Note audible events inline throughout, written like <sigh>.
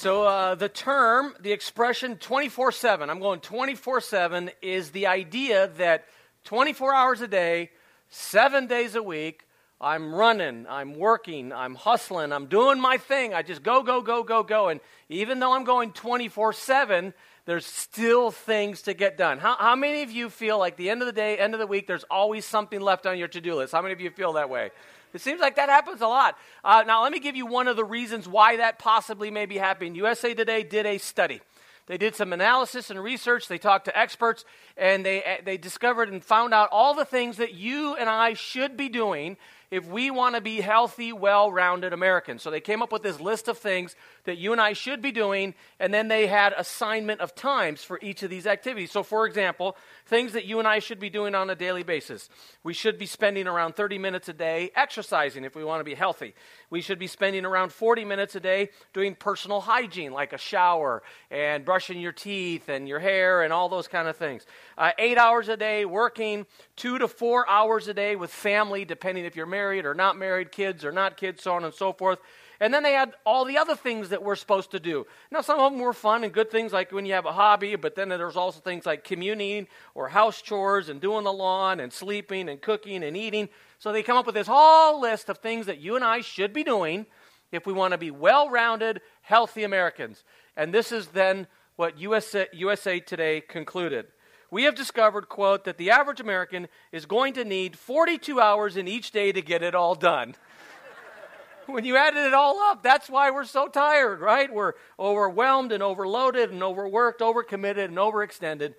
So, uh, the term, the expression 24 7, I'm going 24 7, is the idea that 24 hours a day, seven days a week, I'm running, I'm working, I'm hustling, I'm doing my thing. I just go, go, go, go, go. And even though I'm going 24 7, there's still things to get done. How, how many of you feel like the end of the day, end of the week, there's always something left on your to do list? How many of you feel that way? It seems like that happens a lot. Uh, now, let me give you one of the reasons why that possibly may be happening. USA Today did a study. They did some analysis and research. They talked to experts, and they, they discovered and found out all the things that you and I should be doing if we want to be healthy, well rounded Americans. So they came up with this list of things that you and I should be doing, and then they had assignment of times for each of these activities. So, for example, things that you and I should be doing on a daily basis. We should be spending around 30 minutes a day exercising if we want to be healthy. We should be spending around 40 minutes a day doing personal hygiene, like a shower and brushing your teeth and your hair and all those kind of things. Uh, eight hours a day working, two to four hours a day with family, depending if you're married or not married, kids or not kids, so on and so forth. And then they had all the other things that we're supposed to do. Now, some of them were fun and good things like when you have a hobby, but then there's also things like communing or house chores and doing the lawn and sleeping and cooking and eating. So they come up with this whole list of things that you and I should be doing if we want to be well rounded, healthy Americans. And this is then what USA, USA Today concluded. We have discovered, quote, that the average American is going to need 42 hours in each day to get it all done <laughs> when you added it all up, that's why we're so tired, right? We're overwhelmed and overloaded and overworked, overcommitted and overextended.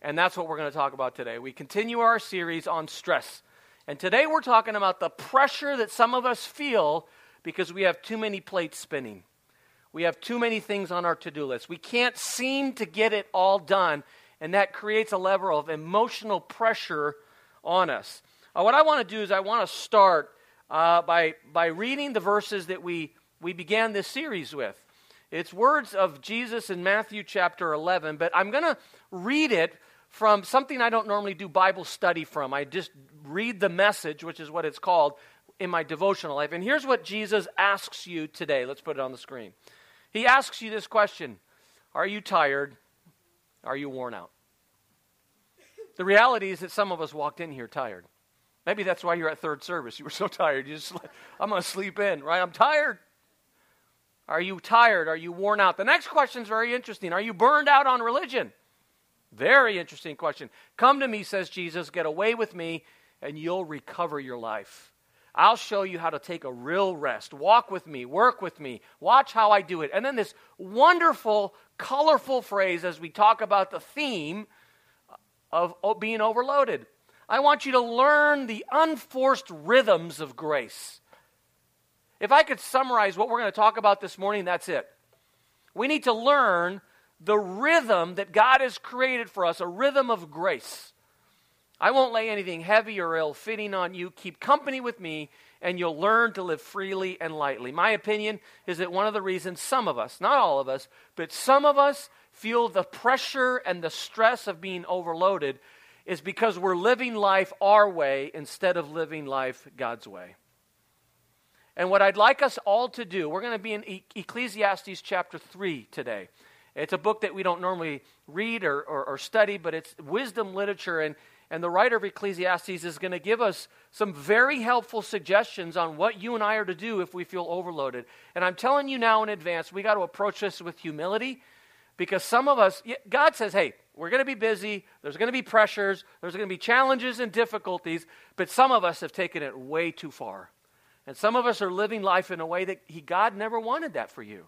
And that's what we're going to talk about today. We continue our series on stress. And today we're talking about the pressure that some of us feel because we have too many plates spinning. We have too many things on our to do list. We can't seem to get it all done, and that creates a level of emotional pressure on us. Uh, what I want to do is, I want to start uh, by, by reading the verses that we, we began this series with. It's words of Jesus in Matthew chapter 11, but I'm going to read it from something I don't normally do Bible study from. I just read the message, which is what it's called, in my devotional life. And here's what Jesus asks you today. Let's put it on the screen. He asks you this question Are you tired? Are you worn out? The reality is that some of us walked in here tired. Maybe that's why you're at third service. You were so tired. You just, I'm going to sleep in, right? I'm tired. Are you tired? Are you worn out? The next question is very interesting. Are you burned out on religion? Very interesting question. Come to me, says Jesus, get away with me, and you'll recover your life. I'll show you how to take a real rest. Walk with me, work with me, watch how I do it. And then this wonderful, colorful phrase as we talk about the theme of being overloaded. I want you to learn the unforced rhythms of grace. If I could summarize what we're going to talk about this morning, that's it. We need to learn the rhythm that God has created for us, a rhythm of grace. I won't lay anything heavy or ill fitting on you. Keep company with me, and you'll learn to live freely and lightly. My opinion is that one of the reasons some of us, not all of us, but some of us feel the pressure and the stress of being overloaded is because we're living life our way instead of living life God's way. And what I'd like us all to do, we're going to be in Ecclesiastes chapter 3 today. It's a book that we don't normally read or, or, or study, but it's wisdom literature. And, and the writer of Ecclesiastes is going to give us some very helpful suggestions on what you and I are to do if we feel overloaded. And I'm telling you now in advance, we got to approach this with humility because some of us, God says, hey, we're going to be busy. There's going to be pressures. There's going to be challenges and difficulties. But some of us have taken it way too far. And some of us are living life in a way that he, God never wanted that for you.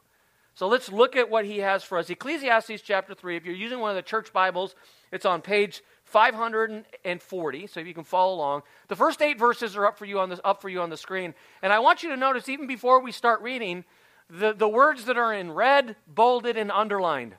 So let's look at what he has for us. Ecclesiastes chapter 3. If you're using one of the church Bibles, it's on page 540, so if you can follow along. The first eight verses are up for you on, the, up for you on the screen. And I want you to notice, even before we start reading, the, the words that are in red, bolded, and underlined.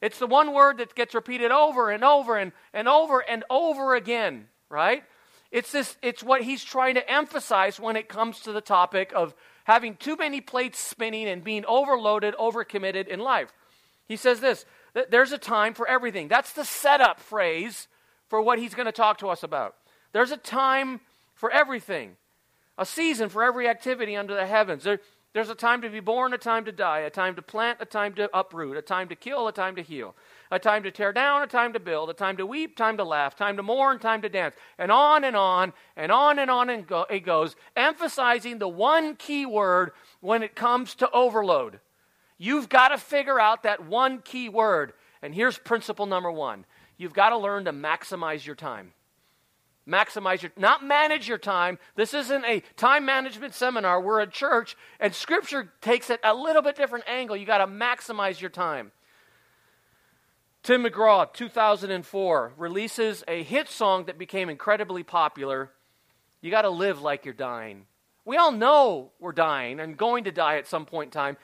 It's the one word that gets repeated over and over and, and over and over again, right? It's this it's what he's trying to emphasize when it comes to the topic of having too many plates spinning and being overloaded, overcommitted in life. He says this there's a time for everything. That's the setup phrase for what he's going to talk to us about. There's a time for everything, a season for every activity under the heavens. There, there's a time to be born, a time to die, a time to plant, a time to uproot, a time to kill, a time to heal, a time to tear down, a time to build, a time to weep, time to laugh, time to mourn, time to dance, and on and on and on and on and go, it goes, emphasizing the one key word when it comes to overload. You've got to figure out that one key word. And here's principle number one you've got to learn to maximize your time. Maximize your, not manage your time. This isn't a time management seminar. We're a church, and Scripture takes it a little bit different angle. You got to maximize your time. Tim McGraw, 2004, releases a hit song that became incredibly popular. You got to live like you're dying. We all know we're dying and going to die at some point in time.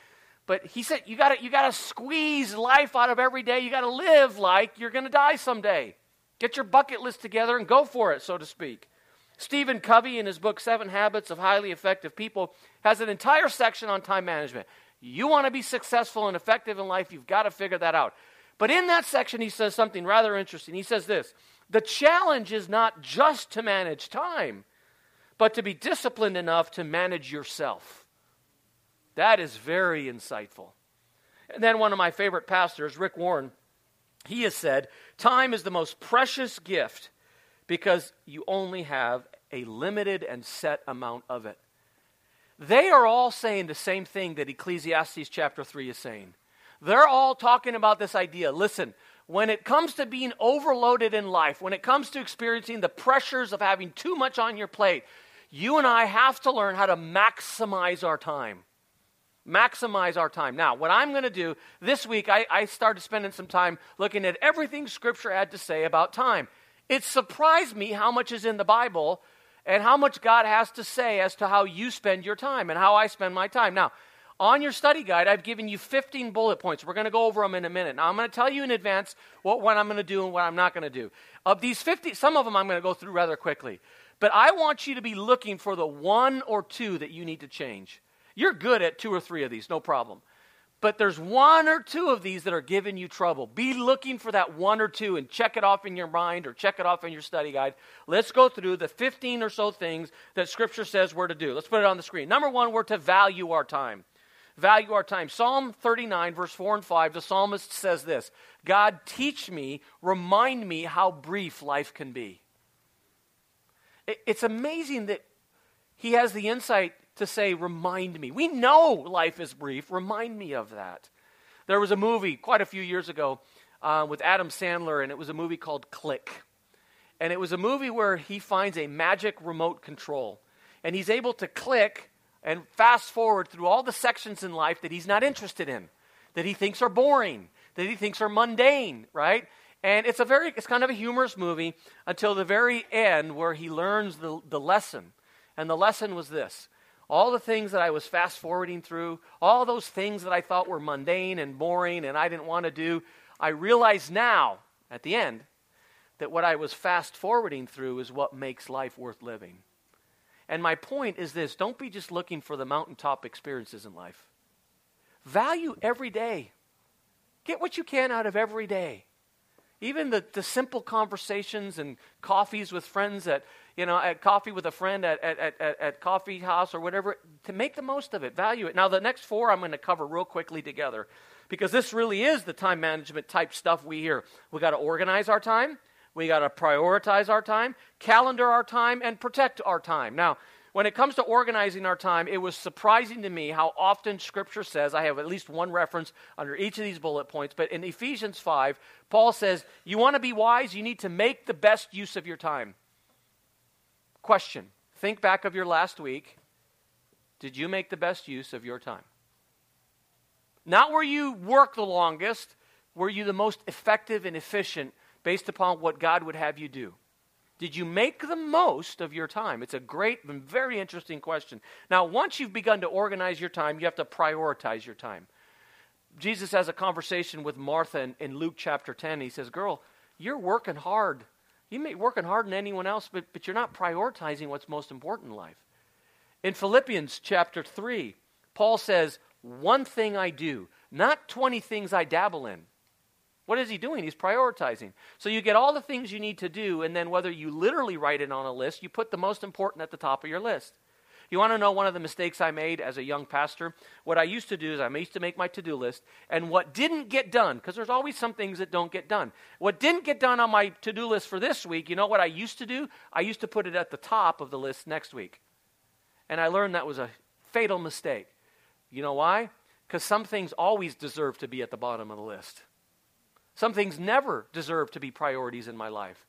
But he said you got you got to squeeze life out of every day. You got to live like you're going to die someday. Get your bucket list together and go for it, so to speak. Stephen Covey, in his book Seven Habits of Highly Effective People, has an entire section on time management. You want to be successful and effective in life, you've got to figure that out. But in that section, he says something rather interesting. He says this The challenge is not just to manage time, but to be disciplined enough to manage yourself. That is very insightful. And then one of my favorite pastors, Rick Warren, he has said, Time is the most precious gift because you only have a limited and set amount of it. They are all saying the same thing that Ecclesiastes chapter 3 is saying. They're all talking about this idea. Listen, when it comes to being overloaded in life, when it comes to experiencing the pressures of having too much on your plate, you and I have to learn how to maximize our time maximize our time. Now, what I'm going to do this week, I, I started spending some time looking at everything Scripture had to say about time. It surprised me how much is in the Bible and how much God has to say as to how you spend your time and how I spend my time. Now, on your study guide, I've given you 15 bullet points. We're going to go over them in a minute. Now, I'm going to tell you in advance what, what I'm going to do and what I'm not going to do. Of these 50, some of them I'm going to go through rather quickly. But I want you to be looking for the one or two that you need to change. You're good at two or three of these, no problem. But there's one or two of these that are giving you trouble. Be looking for that one or two and check it off in your mind or check it off in your study guide. Let's go through the 15 or so things that Scripture says we're to do. Let's put it on the screen. Number one, we're to value our time. Value our time. Psalm 39, verse 4 and 5, the psalmist says this God, teach me, remind me how brief life can be. It's amazing that he has the insight to say, remind me. We know life is brief. Remind me of that. There was a movie quite a few years ago uh, with Adam Sandler, and it was a movie called Click. And it was a movie where he finds a magic remote control. And he's able to click and fast forward through all the sections in life that he's not interested in, that he thinks are boring, that he thinks are mundane, right? And it's a very, it's kind of a humorous movie until the very end where he learns the, the lesson. And the lesson was this all the things that I was fast forwarding through, all those things that I thought were mundane and boring and I didn't want to do, I realize now, at the end, that what I was fast forwarding through is what makes life worth living. And my point is this don't be just looking for the mountaintop experiences in life. Value every day. Get what you can out of every day. Even the, the simple conversations and coffees with friends at, you know, at coffee with a friend at, at, at, at coffee house or whatever, to make the most of it, value it. Now, the next four I'm going to cover real quickly together because this really is the time management type stuff we hear. We got to organize our time, we got to prioritize our time, calendar our time, and protect our time. Now, when it comes to organizing our time, it was surprising to me how often Scripture says, I have at least one reference under each of these bullet points, but in Ephesians 5, Paul says, You want to be wise? You need to make the best use of your time. Question Think back of your last week. Did you make the best use of your time? Not where you work the longest, were you the most effective and efficient based upon what God would have you do? Did you make the most of your time? It's a great and very interesting question. Now, once you've begun to organize your time, you have to prioritize your time. Jesus has a conversation with Martha in, in Luke chapter 10. He says, Girl, you're working hard you may be working harder than anyone else, but, but you're not prioritizing what's most important in life. In Philippians chapter 3, Paul says, One thing I do, not 20 things I dabble in. What is he doing? He's prioritizing. So you get all the things you need to do, and then whether you literally write it on a list, you put the most important at the top of your list. You want to know one of the mistakes I made as a young pastor? What I used to do is I used to make my to do list, and what didn't get done, because there's always some things that don't get done. What didn't get done on my to do list for this week, you know what I used to do? I used to put it at the top of the list next week. And I learned that was a fatal mistake. You know why? Because some things always deserve to be at the bottom of the list. Some things never deserve to be priorities in my life.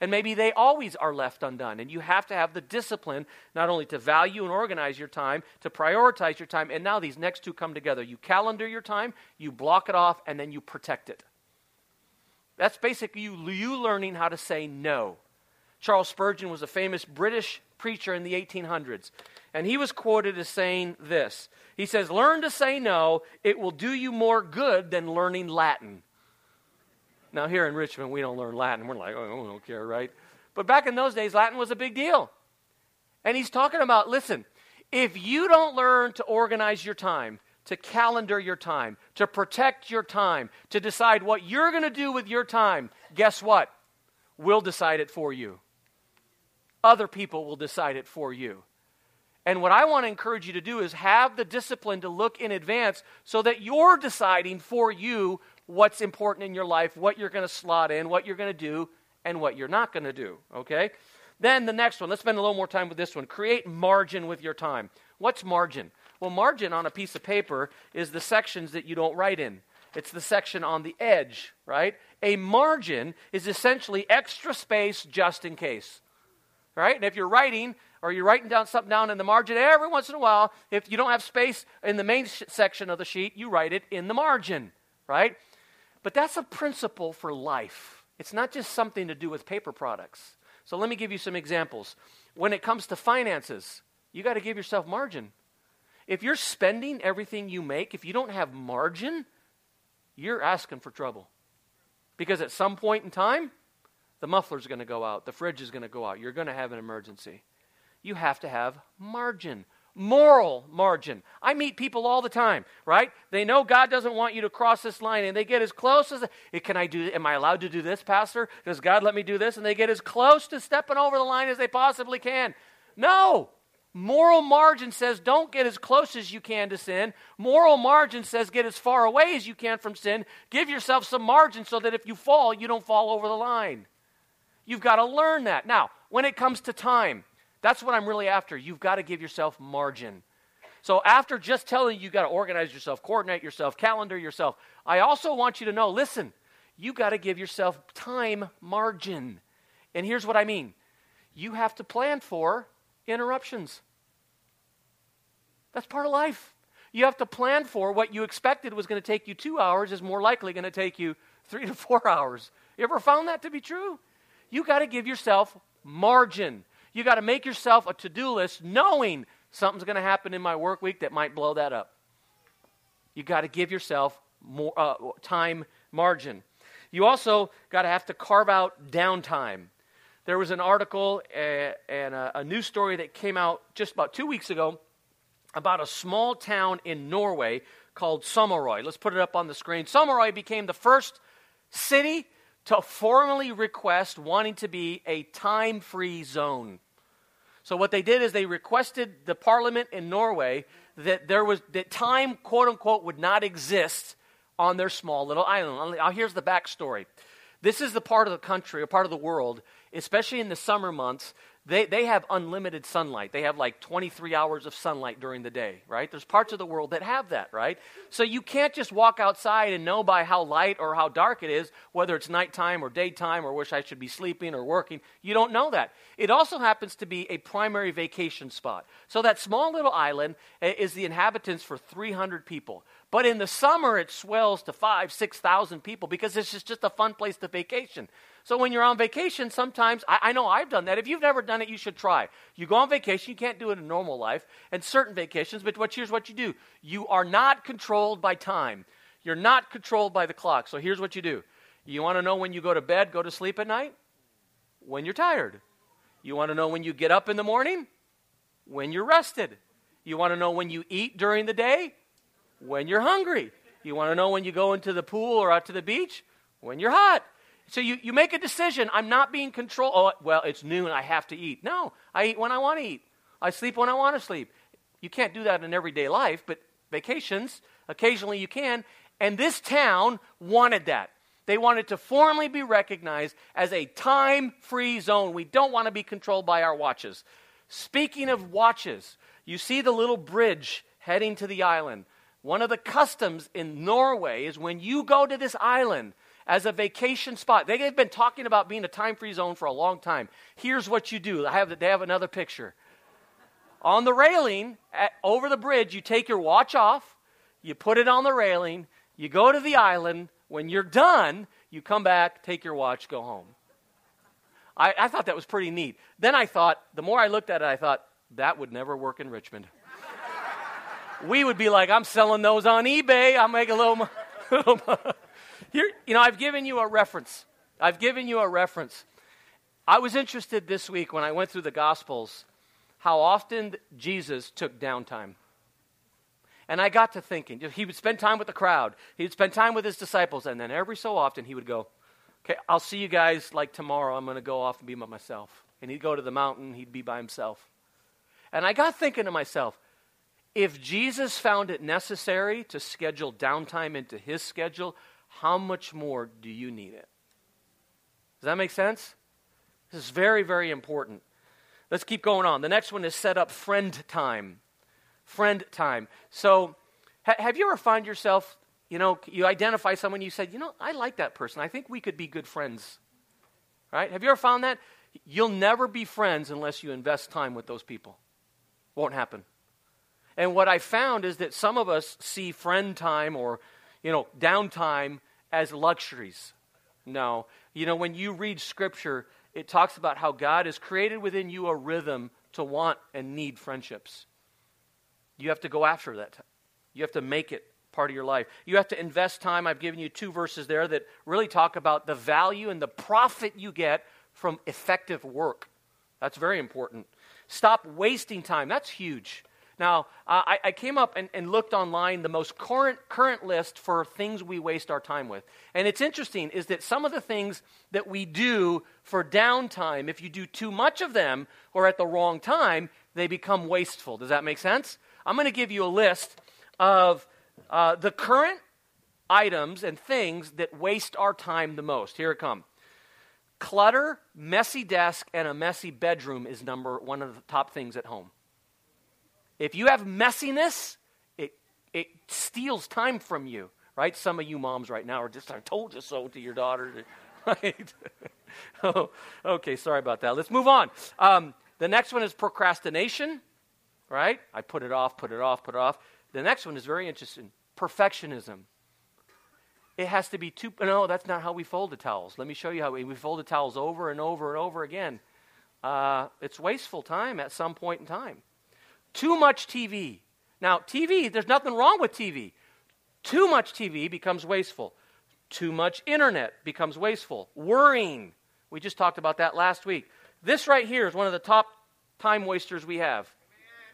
And maybe they always are left undone. And you have to have the discipline not only to value and organize your time, to prioritize your time. And now these next two come together. You calendar your time, you block it off, and then you protect it. That's basically you, you learning how to say no. Charles Spurgeon was a famous British preacher in the 1800s. And he was quoted as saying this He says, Learn to say no, it will do you more good than learning Latin. Now, here in Richmond, we don't learn Latin. We're like, oh, we don't care, right? But back in those days, Latin was a big deal. And he's talking about listen, if you don't learn to organize your time, to calendar your time, to protect your time, to decide what you're going to do with your time, guess what? We'll decide it for you. Other people will decide it for you. And what I want to encourage you to do is have the discipline to look in advance so that you're deciding for you what's important in your life, what you're going to slot in, what you're going to do, and what you're not going to do. Okay? Then the next one, let's spend a little more time with this one. Create margin with your time. What's margin? Well, margin on a piece of paper is the sections that you don't write in. It's the section on the edge, right? A margin is essentially extra space just in case. Right? And if you're writing or you're writing down something down in the margin every once in a while, if you don't have space in the main sh- section of the sheet, you write it in the margin, right? But that's a principle for life. It's not just something to do with paper products. So let me give you some examples. When it comes to finances, you got to give yourself margin. If you're spending everything you make, if you don't have margin, you're asking for trouble. Because at some point in time, the muffler's going to go out, the fridge is going to go out, you're going to have an emergency. You have to have margin moral margin. I meet people all the time, right? They know God doesn't want you to cross this line and they get as close as eh, can I do am I allowed to do this, pastor? Does God let me do this? And they get as close to stepping over the line as they possibly can. No. Moral margin says don't get as close as you can to sin. Moral margin says get as far away as you can from sin. Give yourself some margin so that if you fall, you don't fall over the line. You've got to learn that. Now, when it comes to time, that's what I'm really after. You've got to give yourself margin. So, after just telling you, you got to organize yourself, coordinate yourself, calendar yourself, I also want you to know listen, you got to give yourself time margin. And here's what I mean you have to plan for interruptions. That's part of life. You have to plan for what you expected was going to take you two hours is more likely going to take you three to four <laughs> hours. You ever found that to be true? You got to give yourself margin. You got to make yourself a to do list knowing something's going to happen in my work week that might blow that up. You got to give yourself more uh, time margin. You also got to have to carve out downtime. There was an article uh, and a, news story that came out just about two weeks ago about a small town in Norway called Sommarøy. Let's put it up on the screen. Sommarøy became the first city to formally request wanting to be a time free zone. So what they did is they requested the parliament in Norway that there was that time quote unquote would not exist on their small little island. Here's the backstory. This is the part of the country or part of the world, especially in the summer months, they, they have unlimited sunlight. They have like 23 hours of sunlight during the day, right? There's parts of the world that have that, right? So you can't just walk outside and know by how light or how dark it is whether it's nighttime or daytime or wish I should be sleeping or working. You don't know that. It also happens to be a primary vacation spot. So that small little island eh, is the inhabitants for 300 people. But in the summer, it swells to five, 6,000 people because it's just, just a fun place to vacation. So when you're on vacation, sometimes, I, I, know I've done that. If you've never done it, you should try. You go on vacation, you can't do it in normal life, and certain vacations, but what, here's what you do you are not controlled by time, you're not controlled by the clock. So here's what you do you want to know when you go to bed, go to sleep at night? When you're tired. You want to know when you get up in the morning? When you're rested. You want to know when you eat during the day? When you're hungry. You want to know when you go into the pool or out to the beach? When you're hot. So you, you make a decision. I'm not being controlled. Oh, well, it's noon. I have to eat. No, I eat when I want to eat. I sleep when I want to sleep. You can't do that in everyday life, but vacations, occasionally you can. And this town wanted that. They wanted to formally be recognized as a time free zone. We don't want to be controlled by our watches. Speaking of watches, you see the little bridge heading to the island. One of the customs in Norway is when you go to this island as a vacation spot, they've been talking about being a time free zone for a long time. Here's what you do I have, they have another picture. On the railing at, over the bridge, you take your watch off, you put it on the railing, you go to the island. When you're done, you come back, take your watch, go home. I, I thought that was pretty neat. Then I thought, the more I looked at it, I thought, that would never work in Richmond. We would be like, I'm selling those on eBay. I'll make a little. <laughs> Here, you know, I've given you a reference. I've given you a reference. I was interested this week when I went through the Gospels how often Jesus took downtime. And I got to thinking, he would spend time with the crowd, he would spend time with his disciples, and then every so often he would go, Okay, I'll see you guys like tomorrow. I'm going to go off and be by myself. And he'd go to the mountain, he'd be by himself. And I got thinking to myself, if Jesus found it necessary to schedule downtime into his schedule, how much more do you need it? Does that make sense? This is very, very important. Let's keep going on. The next one is set up friend time. Friend time. So, ha- have you ever found yourself you know, you identify someone, you said, you know, I like that person. I think we could be good friends. Right? Have you ever found that? You'll never be friends unless you invest time with those people. Won't happen. And what I found is that some of us see friend time or, you know, downtime as luxuries. No. You know, when you read scripture, it talks about how God has created within you a rhythm to want and need friendships. You have to go after that. You have to make it part of your life. You have to invest time. I've given you two verses there that really talk about the value and the profit you get from effective work. That's very important. Stop wasting time. That's huge. Now, uh, I, I, came up and, and, looked online the most current, current list for things we waste our time with. And it's interesting is that some of the things that we do for downtime, if you do too much of them or at the wrong time, they become wasteful. Does that make sense? I'm going to give you a list of uh, the current items and things that waste our time the most. Here it comes. Clutter, messy desk, and a messy bedroom is number one of the top things at home. If you have messiness, it, it steals time from you, right? Some of you moms right now are just, I told you so to your daughter, <laughs> right? oh, okay, sorry about that. Let's move on. Um, the next one is procrastination, right? I put it off, put it off, put it off. The next one is very interesting perfectionism. It has to be too. No, that's not how we fold the towels. Let me show you how we, we fold the towels over and over and over again. Uh, it's wasteful time at some point in time. Too much TV. Now, TV, there's nothing wrong with TV. Too much TV becomes wasteful. Too much internet becomes wasteful. Worrying. We just talked about that last week. This right here is one of the top time wasters we have.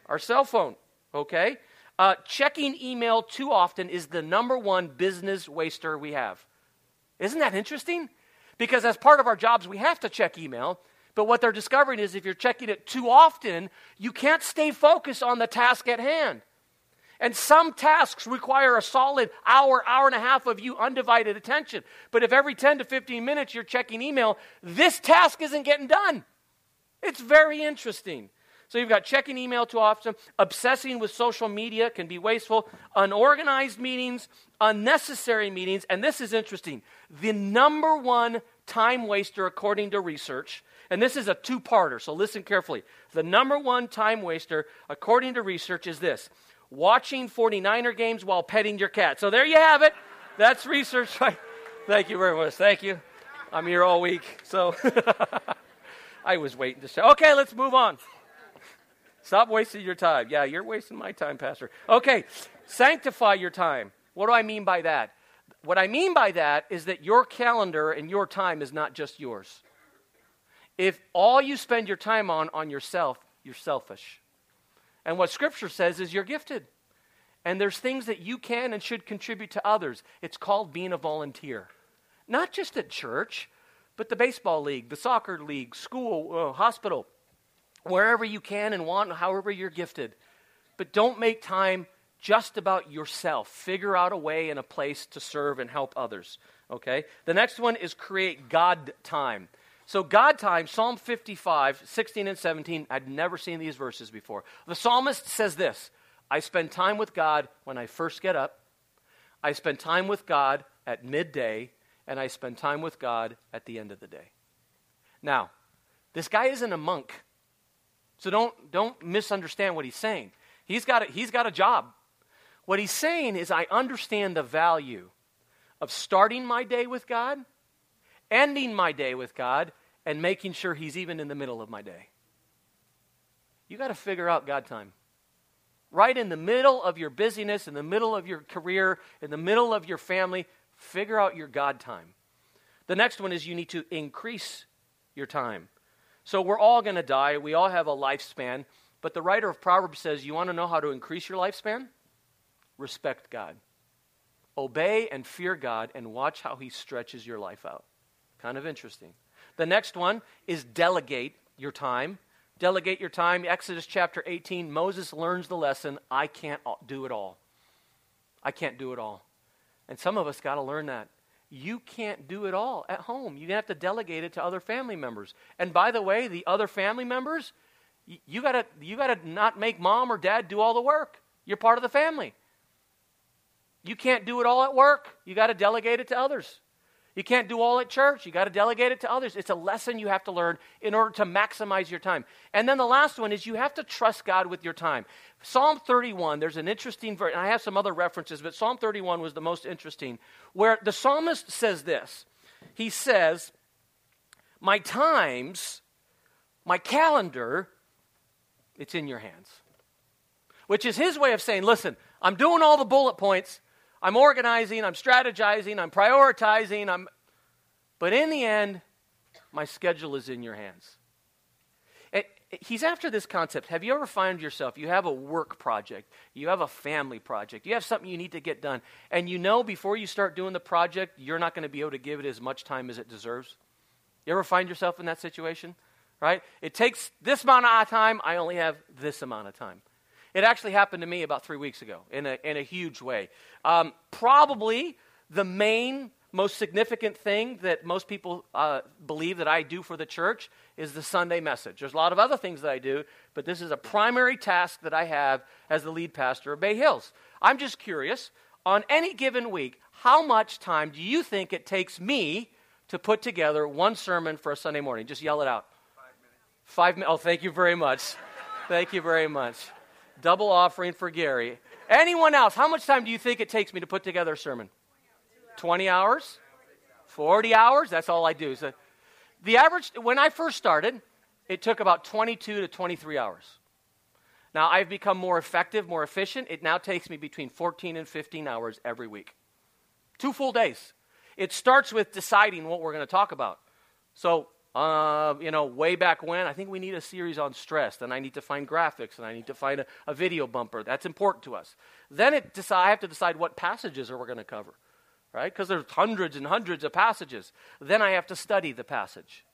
Our cell phone, okay? Uh, checking email too often is the number one business waster we have. Isn't that interesting? Because as part of our jobs, we have to check email. But what they're discovering is if you're checking it too often, you can't stay focused on the task at hand. And some tasks require a solid hour, hour and a half of you undivided attention. But if every 10 to 15 minutes you're checking email, this task isn't getting done. It's very interesting. So you've got checking email too often, obsessing with social media can be wasteful, unorganized meetings, unnecessary meetings, and this is interesting. The number one time waster, according to research, and this is a two parter, so listen carefully. The number one time waster, according to research, is this watching 49er games while petting your cat. So there you have it. That's research? <laughs> Thank you very much. Thank you. I'm here all week, so <laughs> I was waiting to say, okay, let's move on. Stop wasting your time. Yeah, you're wasting my time, Pastor. Okay, sanctify your time. What do I mean by that? What I mean by that is that your calendar and your time is not just yours. If all you spend your time on on yourself, you're selfish. And what scripture says is you're gifted. And there's things that you can and should contribute to others. It's called being a volunteer. not just at church, but the baseball league, the soccer league, school, uh, hospital, wherever you can and want, however you're gifted. But don't make time just about yourself. Figure out a way and a place to serve and help others. Okay? The next one is create God time. So, God time, Psalm 55, 16 and 17, I'd never seen these verses before. The psalmist says this I spend time with God when I first get up, I spend time with God at midday, and I spend time with God at the end of the day. Now, this guy isn't a monk. So don't, don't misunderstand what he's saying. He's got, a, he's got a job. What he's saying is, I understand the value of starting my day with God, ending my day with God, and making sure he's even in the middle of my day. You got to figure out God time. Right in the middle of your busyness, in the middle of your career, in the middle of your family, figure out your God time. The next one is you need to increase your time. So we're all going to die. We all have a lifespan. But the writer of Proverbs says, You want to know how to increase your lifespan? Respect God. Obey and fear God and watch how He stretches your life out. Kind of interesting. The next one is delegate your time. Delegate your time. Exodus chapter 18, Moses learns the lesson I can't do it all. I can't do it all. And some of us got to learn that. You can't do it all at home. You have to delegate it to other family members. And by the way, the other family members, you got to you got to not make mom or dad do all the work. You're part of the family. You can't do it all at work. You got to delegate it to others. You can't do all at church. You got to delegate it to others. It's a lesson you have to learn in order to maximize your time. And then the last one is you have to trust God with your time. Psalm 31, there's an interesting verse, and I have some other references, but Psalm 31 was the most interesting, where the psalmist says this. He says, My times, my calendar, it's in your hands. Which is his way of saying, Listen, I'm doing all the bullet points. I'm organizing, I'm strategizing, I'm prioritizing, I'm but in the end, my schedule is in your hands. he's after this concept. Have you ever found yourself, you have a work project, you have a family project, you have something you need to get done, and you know before you start doing the project, you're not going to be able to give it as much time as it deserves? You ever find yourself in that situation? Right? It takes this amount of time, I only have this amount of time. It actually happened to me about three weeks ago in a, in a huge way. Um, probably the main, most significant thing that most people uh, believe that I do for the church is the Sunday message. There's a lot of other things that I do, but this is a primary task that I have as the lead pastor of Bay Hills. I'm just curious on any given week, how much time do you think it takes me to put together one sermon for a Sunday morning? Just yell it out. Five minutes. Five minutes. Oh, thank you very much. thank you very much. Double offering for Gary. Anyone else? How much time do you think it takes me to put together a sermon? 20 hours? 40 hours? That's all I do. So the average, when I first started, it took about 22 to 23 hours. Now I've become more effective, more efficient. It now takes me between 14 and 15 hours every week. Two full days. It starts with deciding what we're going to talk about. So uh, you know, way back when, I think we need a series on stress. Then I need to find graphics and I need to find a, a video bumper. That's important to us. Then it decide, I have to decide what passages are we going to cover, right? Because there's hundreds and hundreds of passages. Then I have to study the passage.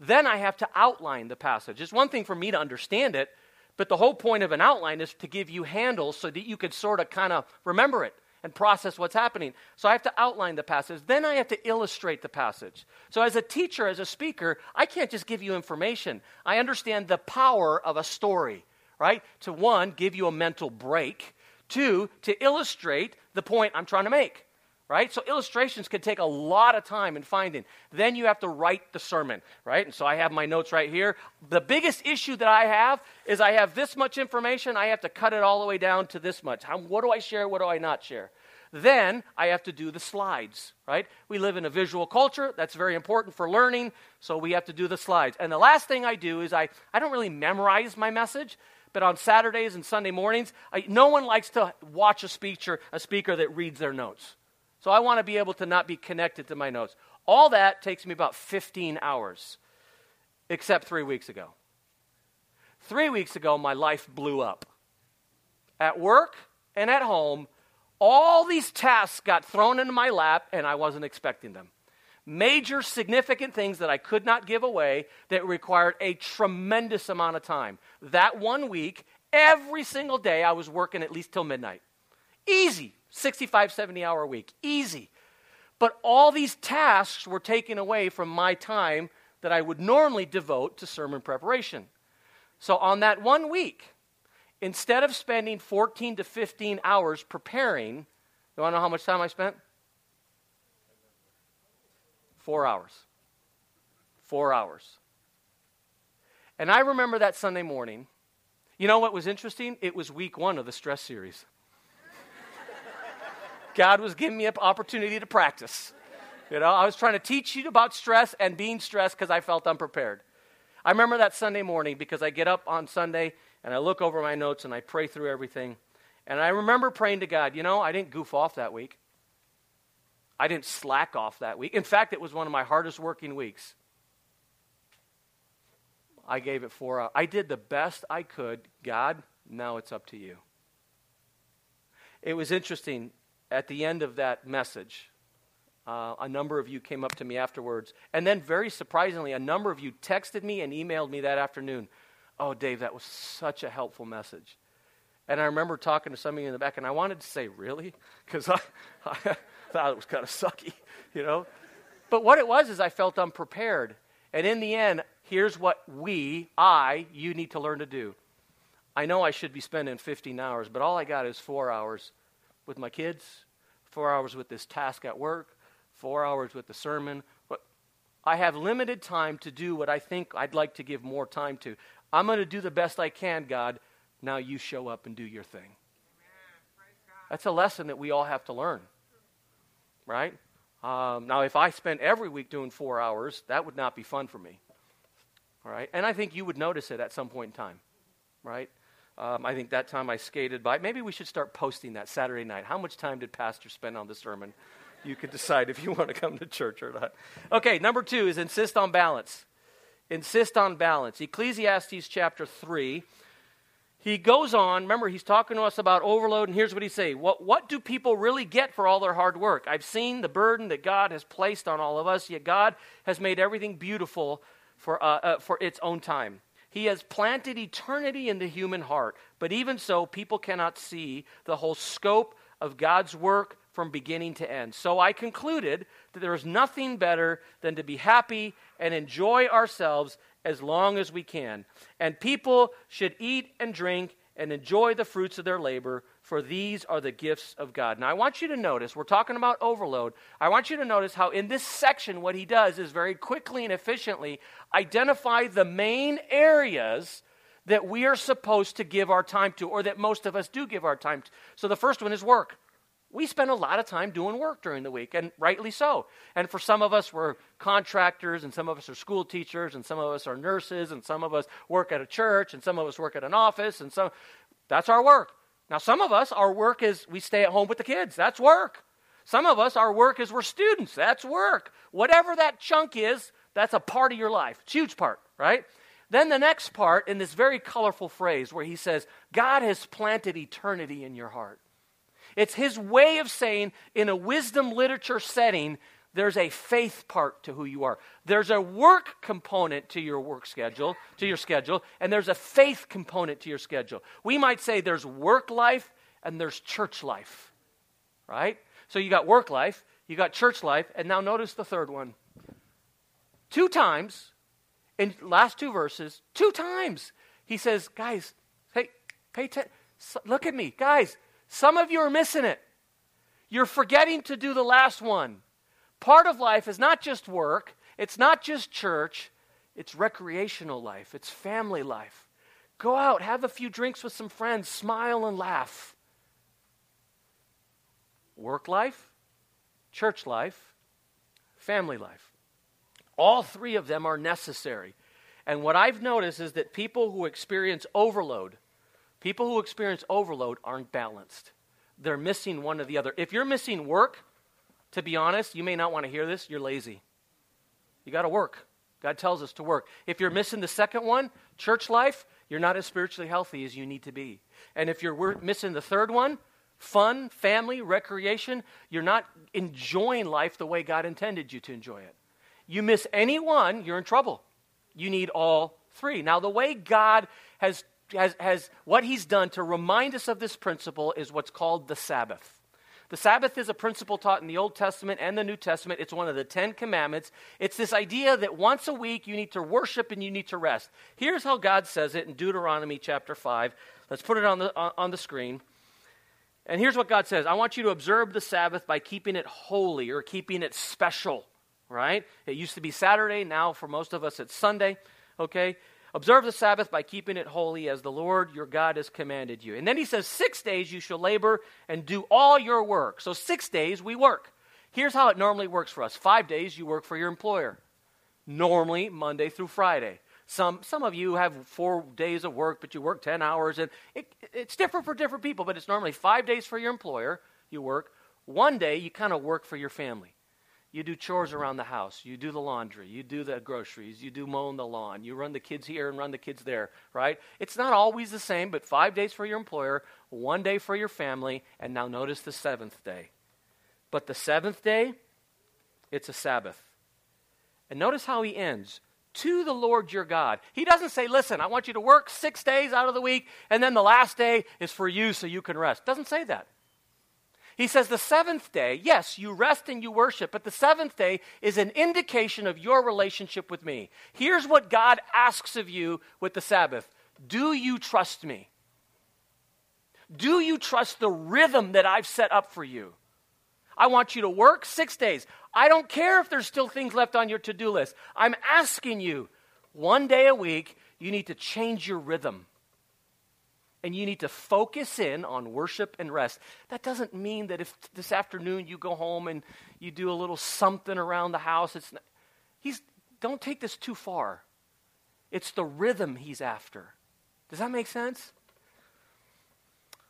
Then I have to outline the passage. It's one thing for me to understand it, but the whole point of an outline is to give you handles so that you could sort of kind of remember it and process what's happening. So I have to outline the passage. Then I have to illustrate the passage. So as a teacher, as a speaker, I can't just give you information. I understand the power of a story, right? To one, give you a mental break. Two, to illustrate the point I'm trying to make right? So illustrations can take a lot of time in finding. Then you have to write the sermon, right? And so I have my notes right here. The biggest issue that I have is I have this much information, I have to cut it all the way down to this much. How, what do I share? What do I not share? Then I have to do the slides, right? We live in a visual culture. That's very important for learning, so we have to do the slides. And the last thing I do is I, I don't really memorize my message, but on Saturdays and Sunday mornings, I, no one likes to watch a speaker, a speaker that reads their notes. So I want to be able to not be connected to my notes. All that takes me about 15 hours, except three weeks ago. Three weeks ago, my life blew up. At work and at home, all these tasks got thrown into my lap, and I wasn't expecting them. major significant things that I could not give away that required a tremendous amount of time. That one week, every single day, I was working at least till midnight. Easy. 65, 70 hour week. Easy. But all these tasks were taken away from my time that I would normally devote to sermon preparation. So on that one week, instead of spending 14 to 15 hours preparing, you want to know how much time I spent? Four hours. Four hours. And I remember that Sunday morning. You know what was interesting? It was week one of the stress series. God was giving me an opportunity to practice. You know, I was trying to teach you about stress and being stressed because I felt unprepared. I remember that Sunday morning because I get up on Sunday and I look over my notes and I pray through everything. And I remember praying to God, you know, I didn't goof off that week. I didn't slack off that week. In fact, it was one of my hardest working weeks. I gave it four hours. I did the best I could. God, now it's up to you. It was interesting at the end of that message. Uh, a number of you came up to me afterwards. And then, very surprisingly, a number of you texted me and emailed me that afternoon. Oh, Dave, that was such a helpful message. And I remember talking to somebody in the back, and I wanted to say, Really? <laughs> Because I, <laughs> I, thought it was kind of sucky, you know? But what it was is I felt unprepared. And in the end, here's what we, I, you need to learn to do. I know I should be spending 15 hours, but all I got is four hours with my kids, four hours with this task at work, four hours with the sermon. But I have limited time to do what I think I'd like to give more time to. I'm going to do the best I can, God. Now you show up and do your thing. That's a lesson that we all have to learn right? Um, now, if I spent every week doing four hours, that would not be fun for me. All right? And I think you would notice it at some point in time, right? Um, I think that time I skated by. Maybe we should start posting that Saturday night. How much time did Pastor spend on the sermon? You could decide if you want to come to church or not. Okay, number two is insist on balance. Insist on balance. Ecclesiastes chapter 3 he goes on, remember, he's talking to us about overload, and here's what he says what, what do people really get for all their hard work? I've seen the burden that God has placed on all of us, yet God has made everything beautiful for, uh, uh, for its own time. He has planted eternity in the human heart, but even so, people cannot see the whole scope of God's work from beginning to end. So I concluded that there is nothing better than to be happy and enjoy ourselves as long as we can. And people should eat and drink and enjoy the fruits of their labor, for these are the gifts of God. Now, I want you to notice, we're talking about overload. I want you to notice how in this section, what he does is very quickly and efficiently identify the main areas that we are supposed to give our time to, or that most of us do give our time to. So the first one is work we spend a lot of time doing work during the week, and rightly so. And for some of us, we're contractors, and some of us are school teachers, and some of us are nurses, and some of us work at a church, and some of us work at an office, and so that's our work. Now, some of us, our work is we stay at home with the kids. That's work. Some of us, our work is we're students. That's work. Whatever that chunk is, that's a part of your life. It's huge part, right? Then the next part in this very colorful phrase where he says, God has planted eternity in your heart. It's his way of saying, in a wisdom literature setting, there's a faith part to who you are. There's a work component to your work schedule, to your schedule, and there's a faith component to your schedule. We might say there's work life and there's church life. Right? So you got work life, you got church life, and now notice the third one. Two times in last two verses, two times he says, "Guys, hey, pay attention. Look at me, guys. Some of you are missing it. You're forgetting to do the last one. Part of life is not just work, it's not just church, it's recreational life, it's family life. Go out, have a few drinks with some friends, smile and laugh. Work life, church life, family life. All three of them are necessary. And what I've noticed is that people who experience overload, People who experience overload aren't balanced. They're missing one or the other. If you're missing work, to be honest, you may not want to hear this, you're lazy. You got to work. God tells us to work. If you're missing the second one, church life, you're not as spiritually healthy as you need to be. And if you're missing the third one, fun, family, recreation, you're not enjoying life the way God intended you to enjoy it. You miss any one, you're in trouble. You need all three. Now, the way God has, has, has what He's done to remind us of this principle is what's called the Sabbath. The Sabbath is a principle taught in the Old Testament and the New Testament. It's one of the Ten Commandments. It's this idea that once a week you need to worship and you need to rest. Here's how God says it in Deuteronomy chapter 5. Let's put it on the, on the screen. And here's what God says I want you to observe the Sabbath by keeping it holy or keeping it special, right? It used to be Saturday. Now, for most of us, it's Sunday, okay? Observe the Sabbath by keeping it holy as the Lord your God has commanded you. And then he says, Six days you shall labor and do all your work. So, six days we work. Here's how it normally works for us five days you work for your employer, normally Monday through Friday. Some, some of you have four days of work, but you work 10 hours, and it, it's different for different people, but it's normally five days for your employer, you work. One day you kind of work for your family. You do chores around the house. You do the laundry. You do the groceries. You do mowing the lawn. You run the kids here and run the kids there, right? It's not always the same, but five days for your employer, one day for your family, and now notice the seventh day. But the seventh day, it's a Sabbath. And notice how he ends to the Lord your God. He doesn't say, listen, I want you to work six days out of the week, and then the last day is for you so you can rest. Doesn't say that. He says the seventh day, yes, you rest and you worship, but the seventh day is an indication of your relationship with me. Here's what God asks of you with the Sabbath Do you trust me? Do you trust the rhythm that I've set up for you? I want you to work six days. I don't care if there's still things left on your to do list. I'm asking you, one day a week, you need to change your rhythm and you need to focus in on worship and rest. That doesn't mean that if this afternoon you go home and you do a little something around the house, it's not, he's don't take this too far. It's the rhythm he's after. Does that make sense?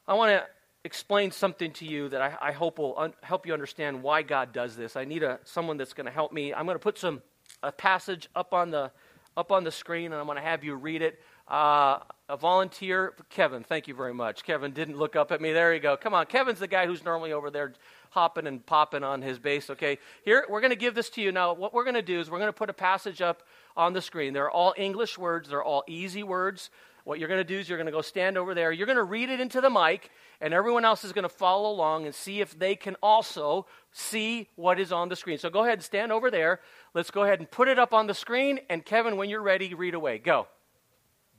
I want to explain something to you that I, I hope will un- help you understand why God does this. I need a, someone that's going to help me. I'm going to put some a passage up on the up on the screen, and I'm going to have you read it. Uh, a volunteer, Kevin, thank you very much. Kevin didn't look up at me. There you go. Come on. Kevin's the guy who's normally over there hopping and popping on his bass. Okay. Here, we're going to give this to you. Now, what we're going to do is we're going to put a passage up on the screen. They're all English words, they're all easy words. What you're going to do is you're going to go stand over there. You're going to read it into the mic, and everyone else is going to follow along and see if they can also see what is on the screen. So go ahead and stand over there. Let's go ahead and put it up on the screen. And Kevin, when you're ready, read away. Go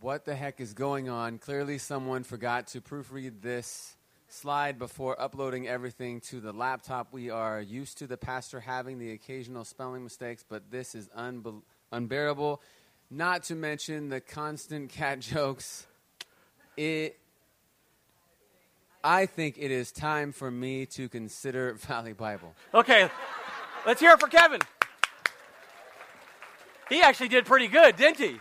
what the heck is going on? Clearly, someone forgot to proofread this slide before uploading everything to the laptop. We are used to the pastor having the occasional spelling mistakes, but this is unbe- unbearable. Not to mention the constant cat <laughs> jokes. It. I think it is time for me to consider <laughs> Valley Bible. Okay, let's hear it for Kevin. He actually did pretty good, didn't he?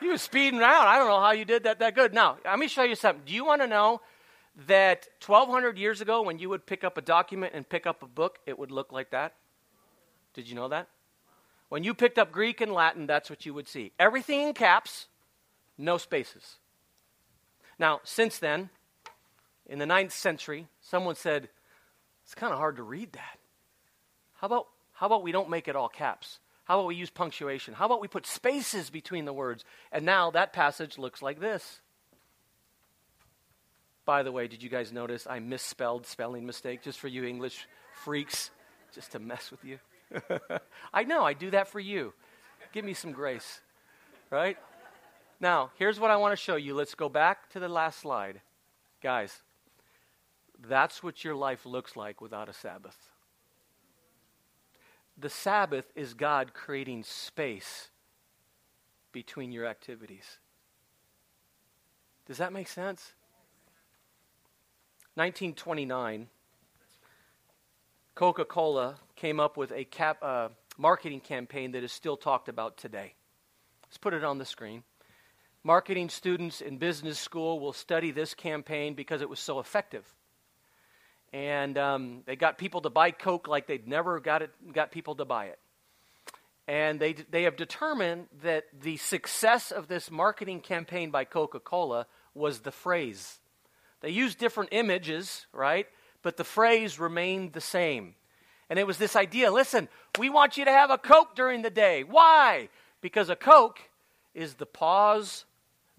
He was speeding around. I don't know how you did that that good. Now, let me show you something. Do you want to know that 1,200 years ago, when you would pick up a document and pick up a book, it would look like that? Did you know that? When you picked up Greek and Latin, that's what you would see. Everything in caps, no spaces. Now, since then, in the ninth century, someone said, it's kind of hard to read that. How about, how about we don't make it all caps? How about we use punctuation? How about we put spaces between the words? And now that passage looks like this. By the way, did you guys notice I misspelled spelling mistake just for you English freaks, just to mess with you? <laughs> I know, I do that for you. Give me some grace, right? Now, here's what I want to show you. Let's go back to the last slide. Guys, that's what your life looks like without a Sabbath the Sabbath is God creating space between your activities. Does that make sense? 1929, Coca Cola came up with a cap, uh, marketing campaign that is still talked about today. Let's put it on the screen. Marketing students in business school will study this campaign because it was so effective and um, they got people to buy Coke like they'd never got it, got people to buy it. And they, they have determined that the success of this marketing campaign by Coca Cola was the phrase. They used different images, right? but the phrase remained the same. And it was this idea listen, we want you to have a Coke during the day. Why? Because a Coke is the pause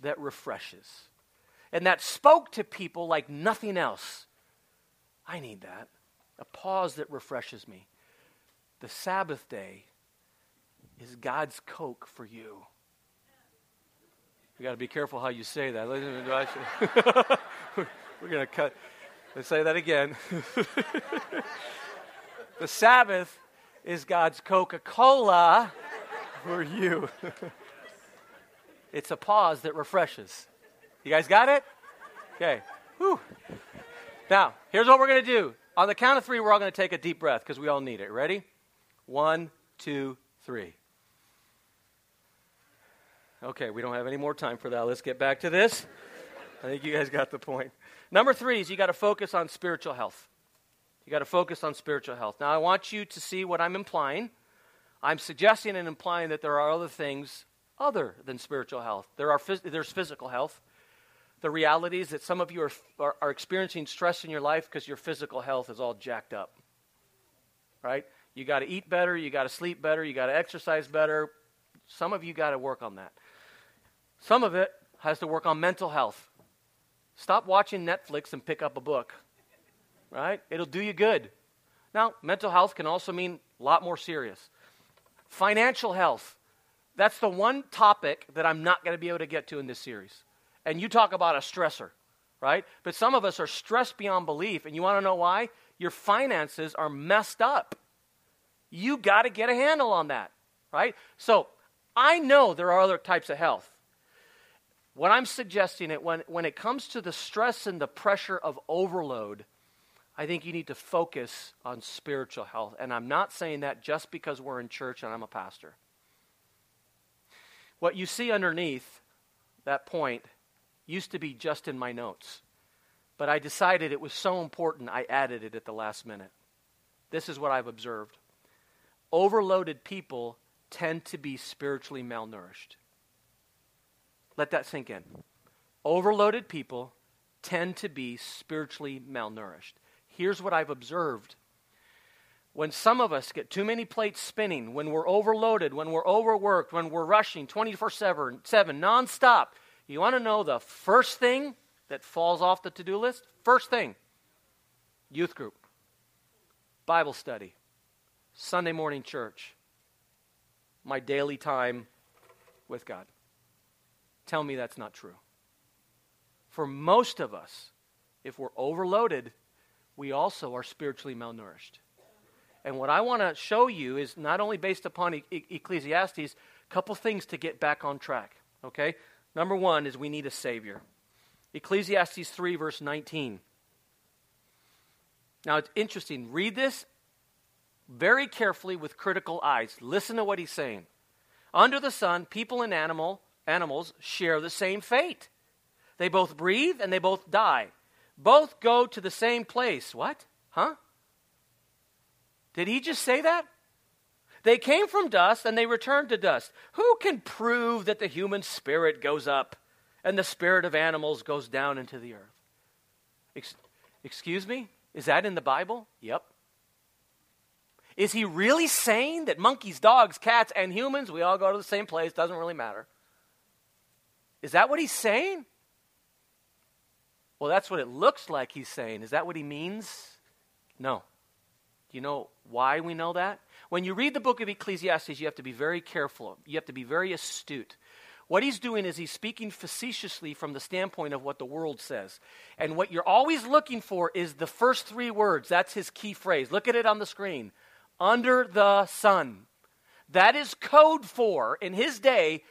that refreshes. And that spoke to people like nothing else. I need that. A pause that refreshes me. The Sabbath day is God's Coke for you. You got to be careful how you say that. <laughs> We're going to cut. Let's say that again. <laughs> the Sabbath is God's Coca Cola for you. <laughs> it's a pause that refreshes. You guys got it? Okay. Whew. Now, here's what we're going to do. On the count of three, we're all going to take a deep breath because we all need it. Ready? One, two, three. Okay, we don't have any more time for that. Let's get back to this. I think you guys got the point. Number three is you got to focus on spiritual health. You got to focus on spiritual health. Now, I want you to see what I'm implying. I'm suggesting and implying that there are other things other than spiritual health. There are phys- there's physical health. The reality is that some of you are, are, are experiencing stress in your life because your physical health is all jacked up. Right? You got to eat better, you got to sleep better, you got to exercise better. Some of you got to work on that. Some of it has to work on mental health. Stop watching Netflix and pick up a book. Right? It'll do you good. Now, mental health can also mean a lot more serious. Financial health. That's the one topic that I'm not going to be able to get to in this series. And you talk about a stressor, right? But some of us are stressed beyond belief. And you want to know why? Your finances are messed up. You got to get a handle on that, right? So I know there are other types of health. What I'm suggesting it when, when it comes to the stress and the pressure of overload, I think you need to focus on spiritual health. And I'm not saying that just because we're in church and I'm a pastor. What you see underneath that point used to be just in my notes. But I decided it was so important, I added it at the last minute. This is what I've observed overloaded people tend to be spiritually malnourished. Let that sink in. Overloaded people tend to be spiritually malnourished. Here's what I've observed. When some of us get too many plates spinning, when we're overloaded, when we're overworked, when we're rushing 24 7, 7 nonstop, you want to know the first thing that falls off the to do list? First thing youth group, Bible study, Sunday morning church, my daily time with God. Tell me that's not true. For most of us, if we're overloaded, we also are spiritually malnourished. And what I want to show you is not only based upon e- Ecclesiastes, a couple things to get back on track. Okay? Number one is we need a Savior. Ecclesiastes 3, verse 19. Now it's interesting. Read this very carefully with critical eyes. Listen to what he's saying. Under the sun, people and animal animals share the same fate. They both breathe and they both die. Both go to the same place. What? Huh? Did he just say that? They came from dust and they return to dust. Who can prove that the human spirit goes up and the spirit of animals goes down into the earth? Ex- excuse me? Is that in the Bible? Yep. Is he really saying that monkeys, dogs, cats, and humans, we all go to the same place, doesn't really matter? Is that what he's saying? Well, that's what it looks like he's saying. Is that what he means? No. Do you know why we know that? When you read the book of Ecclesiastes, you have to be very careful. You have to be very astute. What he's doing is he's speaking facetiously from the standpoint of what the world says. And what you're always looking for is the first three words. That's his key phrase. Look at it on the screen. Under the sun. That is code for, in his day,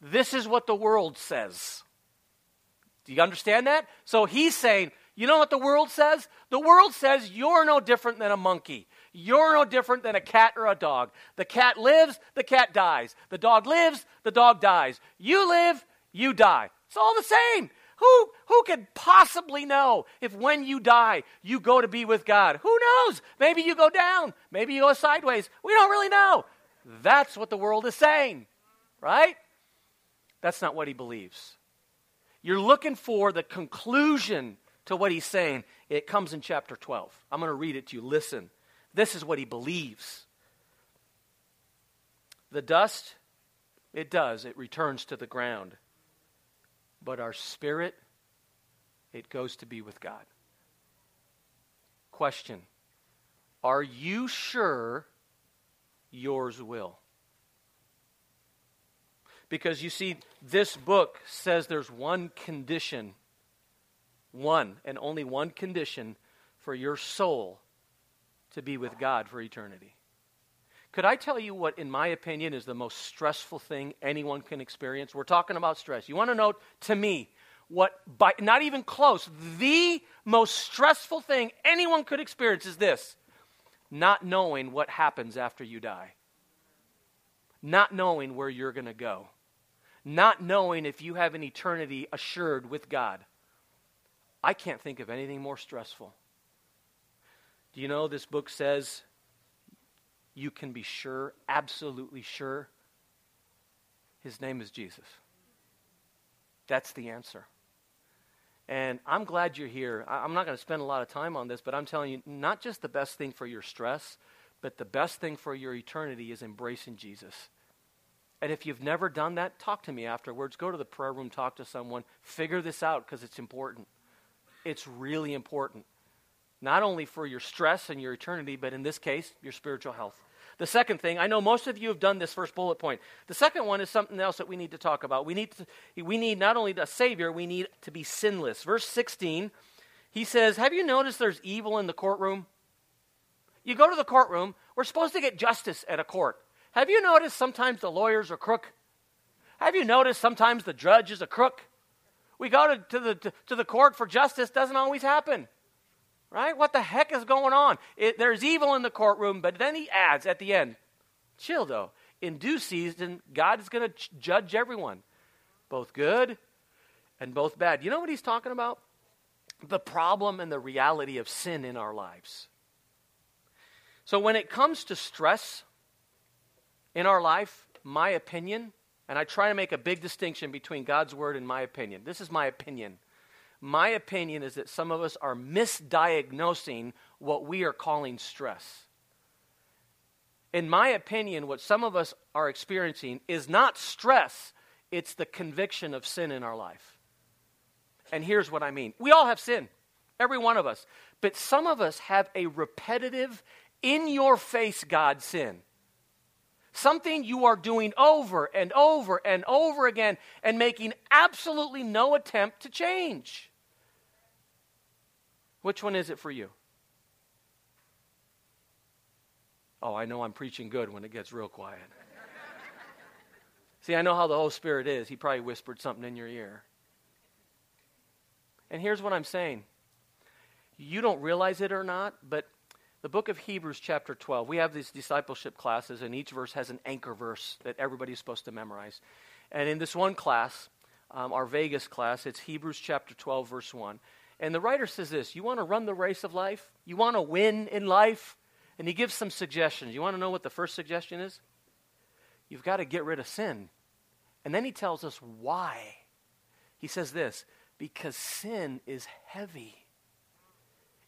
this is what the world says. Do you understand that? So he's saying, you know what the world says? The world says you're no different than a monkey. You're no different than a cat or a dog. The cat lives, the cat dies. The dog lives, the dog dies. You live, you die. It's all the same. Who, who could possibly know if when you die, you go to be with God? Who knows? Maybe you go down. Maybe you go sideways. We don't really know. That's what the world is saying, right? That's not what he believes. You're looking for the conclusion to what he's saying. It comes in chapter 12. I'm going to read it to you. Listen. This is what he believes. The dust, it does, it returns to the ground. But our spirit, it goes to be with God. Question Are you sure yours will? Because you see, this book says there's one condition, one and only one condition for your soul to be with God for eternity. Could I tell you what, in my opinion, is the most stressful thing anyone can experience? We're talking about stress. You want to know, to me, what, by, not even close, the most stressful thing anyone could experience is this not knowing what happens after you die, not knowing where you're going to go, not knowing if you have an eternity assured with God. I can't think of anything more stressful. Do you know this book says you can be sure, absolutely sure? His name is Jesus. That's the answer. And I'm glad you're here. I'm not going to spend a lot of time on this, but I'm telling you, not just the best thing for your stress, but the best thing for your eternity is embracing Jesus. And if you've never done that, talk to me afterwards. Go to the prayer room, talk to someone, figure this out because it's important. It's really important. Not only for your stress and your eternity, but in this case, your spiritual health. The second thing, I know most of you have done this first bullet point. The second one is something else that we need to talk about. We need, to, we need not only a Savior, we need to be sinless. Verse 16, he says, Have you noticed there's evil in the courtroom? You go to the courtroom, we're supposed to get justice at a court. Have you noticed sometimes the lawyers are crook? Have you noticed sometimes the judge is a crook? We go to, to the, to, to the court for justice, doesn't always happen. Right? What the heck is going on? It, there's evil in the courtroom, but then he adds at the end, chill though. In due season, God is going to ch- judge everyone, both good and both bad. You know what he's talking about? The problem and the reality of sin in our lives. So when it comes to stress in our life, my opinion, and I try to make a big distinction between God's word and my opinion. This is my opinion. My opinion is that some of us are misdiagnosing what we are calling stress. In my opinion, what some of us are experiencing is not stress, it's the conviction of sin in our life. And here's what I mean we all have sin, every one of us. But some of us have a repetitive, in your face God sin. Something you are doing over and over and over again and making absolutely no attempt to change. Which one is it for you? Oh, I know I'm preaching good when it gets real quiet. <laughs> See, I know how the Holy Spirit is. He probably whispered something in your ear. And here's what I'm saying you don't realize it or not, but the book of Hebrews, chapter 12, we have these discipleship classes, and each verse has an anchor verse that everybody's supposed to memorize. And in this one class, um, our Vegas class, it's Hebrews chapter 12, verse 1. And the writer says this You want to run the race of life? You want to win in life? And he gives some suggestions. You want to know what the first suggestion is? You've got to get rid of sin. And then he tells us why. He says this because sin is heavy,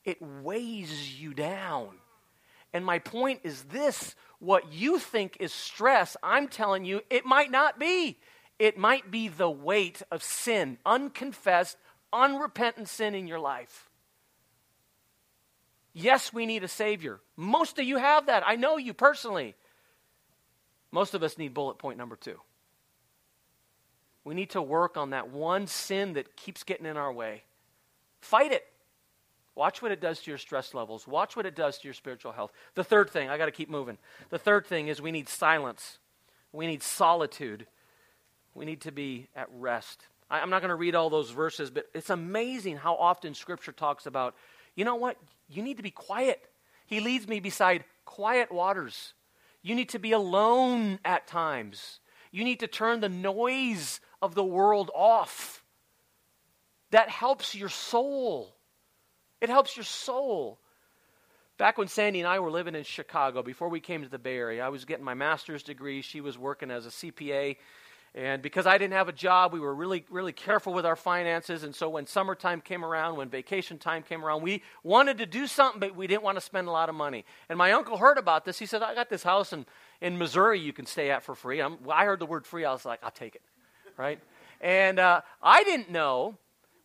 it weighs you down. And my point is this what you think is stress, I'm telling you, it might not be. It might be the weight of sin, unconfessed, unrepentant sin in your life. Yes, we need a Savior. Most of you have that. I know you personally. Most of us need bullet point number two. We need to work on that one sin that keeps getting in our way. Fight it. Watch what it does to your stress levels. Watch what it does to your spiritual health. The third thing, I got to keep moving. The third thing is we need silence. We need solitude. We need to be at rest. I, am not going to read all those verses, but it's amazing how often Scripture talks about, you know what? You need to be quiet. He leads me beside quiet waters. You need to be alone at times. You need to turn the noise of the world off. That helps your soul. It helps your soul. Back when Sandy and I were living in Chicago, before we came to the Bay Area, I was getting my master's degree. She was working as a CPA And because I didn't have a job, we were really, really careful with our finances. And so when summertime came around, when vacation time came around, we wanted to do something, but we didn't want to spend a lot of money. And my uncle heard about this. He said, I got this house in, in Missouri you can stay at for free. I'm, I heard the word free. I was like, I'll take it. Right? And uh, I didn't know,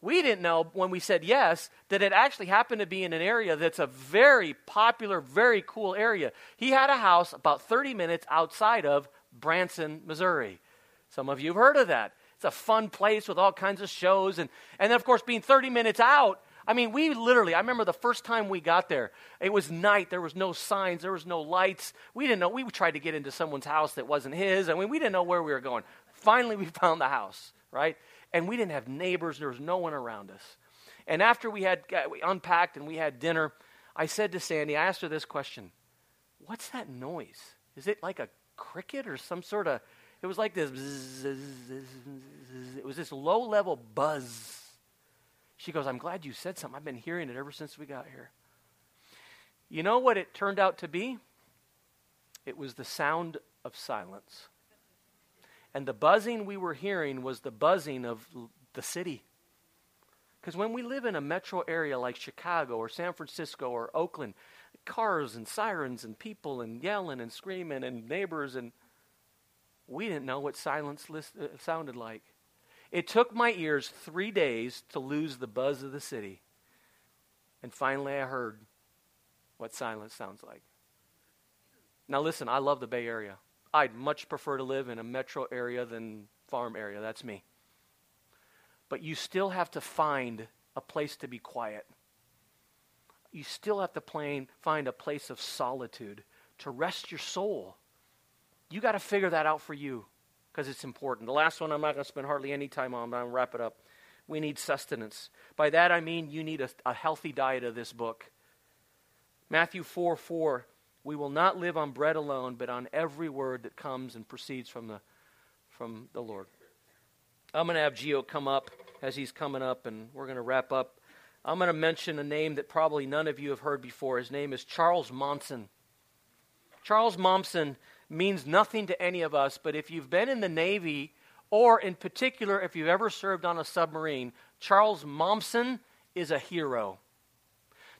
we didn't know when we said yes, that it actually happened to be in an area that's a very popular, very cool area. He had a house about 30 minutes outside of Branson, Missouri. Some of you have heard of that. It's a fun place with all kinds of shows. And, and then, of course, being 30 minutes out, I mean, we literally, I remember the first time we got there, it was night. There was no signs, there was no lights. We didn't know. We tried to get into someone's house that wasn't his. I mean, we didn't know where we were going. Finally, we <laughs> found the house, right? And we didn't have neighbors, there was no one around us. And after we had we unpacked and we had dinner, I said to Sandy, I asked her this question What's that noise? Is it like a cricket or some sort of it was like this. It was this low level buzz. She goes, I'm glad you said something. I've been hearing it ever since we got here. You know what it turned out to be? It was the sound of silence. And the buzzing we were hearing was the buzzing of the city. Because when we live in a metro area like Chicago or San Francisco or Oakland, cars and sirens and people and yelling and screaming and neighbors and we didn't know what silence list, uh, sounded like. It took my ears three days to lose the buzz of the city. And finally, I heard what silence sounds like. Now, listen, I love the Bay Area. I'd much prefer to live in a metro area than farm area. That's me. But you still have to find a place to be quiet. You still have to find a place of solitude to rest your soul. You got to figure that out for you because it's important. The last one I'm not going to spend hardly any time on, but to wrap it up. We need sustenance. By that I mean you need a, a healthy diet of this book. Matthew 4 4, we will not live on bread alone, but on every word that comes and proceeds from the, from the Lord. I'm going to have Gio come up as he's coming up, and we're going to wrap up. I'm going to mention a name that probably none of you have heard before. His name is Charles Momsen. Charles Momsen means nothing to any of us, but if you've been in the Navy, or in particular, if you've ever served on a submarine, Charles Momsen is a hero.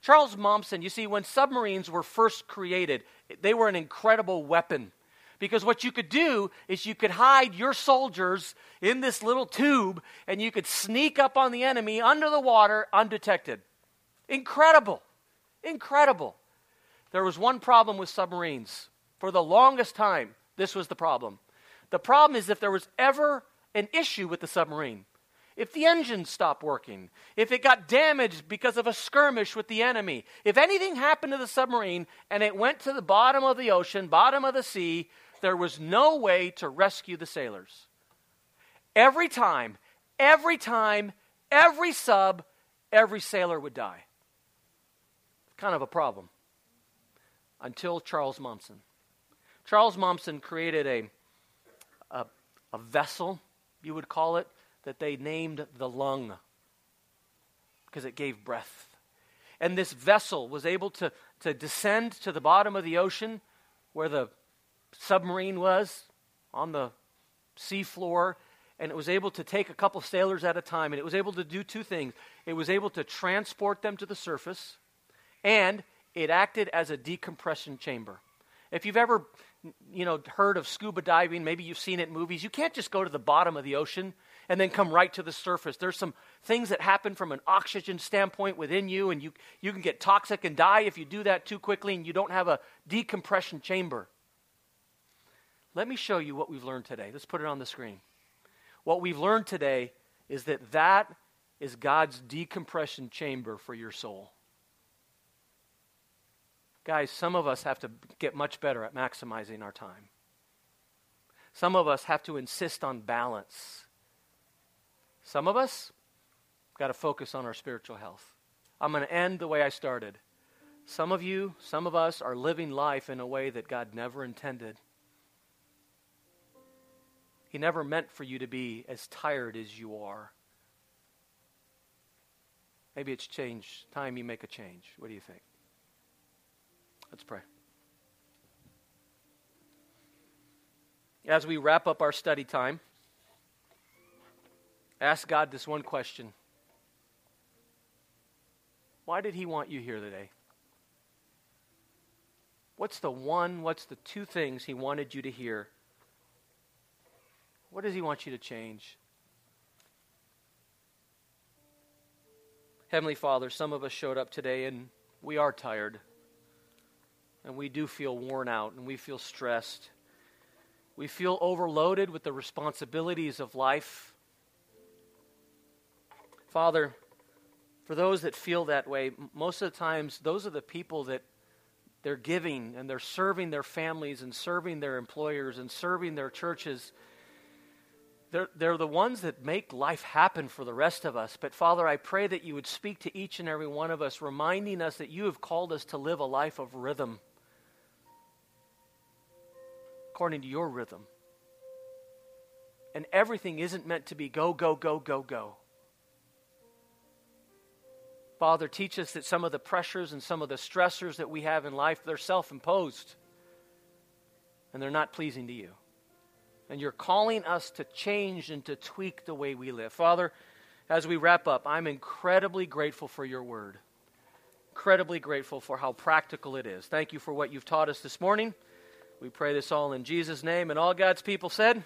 Charles Momsen, you see, when submarines were first created, they were an incredible weapon. Because what you could do is you could hide your soldiers in this little tube and you could sneak up on the enemy under the water undetected. Incredible. Incredible. There was one problem with submarines for the longest time, this was the problem. The problem is if there was ever an issue with the submarine, if the engine stopped working, if it got damaged because of a skirmish with the enemy, if anything happened to the submarine and it went to the bottom of the ocean, bottom of the sea, there was no way to rescue the sailors. Every time, every time, every sub, every sailor would die. Kind of a problem. Until Charles Momsen. Charles Momsen created a, a, a vessel, you would call it, that they named the lung because it gave breath. And this vessel was able to, to descend to the bottom of the ocean where the submarine was on the seafloor, and it was able to take a couple sailors at a time, and it was able to do two things. It was able to transport them to the surface, and it acted as a decompression chamber. If you've ever you know, heard of scuba diving, maybe you've seen it in movies. You can't just go to the bottom of the ocean and then come right to the surface. There's some things that happen from an oxygen standpoint within you, and you, you can get toxic and die if you do that too quickly and you don't have a decompression chamber. Let me show you what we've learned today. Let's put it on the screen. What we've learned today is that that is God's decompression chamber for your soul. Guys, some of us have to get much better at maximizing our time. Some of us have to insist on balance. Some of us got to focus on our spiritual health. I'm going to end the way I started. Some of you, some of us are living life in a way that God never intended. He never meant for you to be as tired as you are. Maybe it's change. Time you make a change. What do you think? Let's pray. As we wrap up our study time, ask God this one question Why did He want you here today? What's the one, what's the two things He wanted you to hear? What does He want you to change? Heavenly Father, some of us showed up today and we are tired. And we do feel worn out and we feel stressed. We feel overloaded with the responsibilities of life. Father, for those that feel that way, most of the times, those are the people that they're giving and they're serving their families and serving their employers and serving their churches. They're, they're the ones that make life happen for the rest of us. But Father, I pray that you would speak to each and every one of us, reminding us that you have called us to live a life of rhythm according to your rhythm. And everything isn't meant to be go, go, go, go, go. Father, teach us that some of the pressures and some of the stressors that we have in life, they're self imposed and they're not pleasing to you. And you're calling us to change and to tweak the way we live. Father, as we wrap up, I'm incredibly grateful for your word. Incredibly grateful for how practical it is. Thank you for what you've taught us this morning. We pray this all in Jesus' name. And all God's people said,